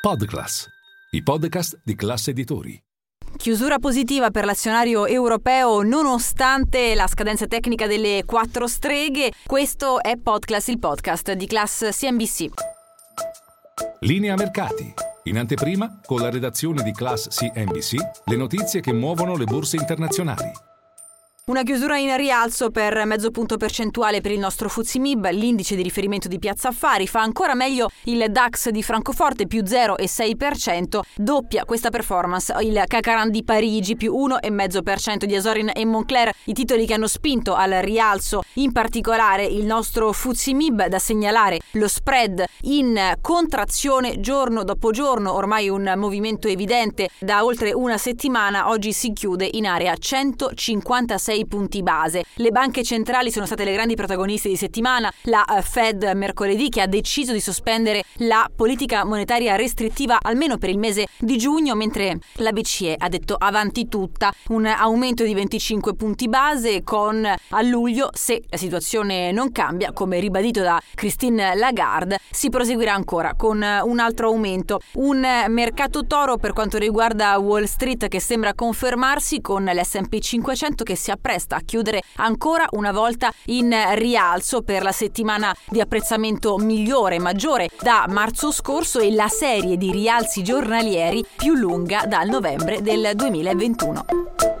Podclass, i podcast di classe editori. Chiusura positiva per l'azionario europeo nonostante la scadenza tecnica delle quattro streghe. Questo è Podclass, il podcast di Class CNBC. Linea mercati. In anteprima, con la redazione di Class CNBC, le notizie che muovono le borse internazionali. Una chiusura in rialzo per mezzo punto percentuale per il nostro Fuzimib, l'indice di riferimento di Piazza Affari, fa ancora meglio il DAX di Francoforte più 0,6%, doppia questa performance. Il Cacaran di Parigi più 1,5% di Azorin e Moncler, i titoli che hanno spinto al rialzo, in particolare il nostro Fuzimib da segnalare lo spread in contrazione giorno dopo giorno, ormai un movimento evidente da oltre una settimana, oggi si chiude in area 156 6 punti base. Le banche centrali sono state le grandi protagoniste di settimana, la eh, Fed mercoledì che ha deciso di sospendere la politica monetaria restrittiva almeno per il mese di giugno, mentre la BCE ha detto avanti tutta un aumento di 25 punti base con a luglio, se la situazione non cambia, come ribadito da Christine Lagarde, si proseguirà ancora con un altro aumento. Un mercato toro per quanto riguarda Wall Street che sembra confermarsi con l'SP 500 che si appresta appresta a chiudere ancora una volta in rialzo per la settimana di apprezzamento migliore e maggiore da marzo scorso e la serie di rialzi giornalieri più lunga dal novembre del 2021.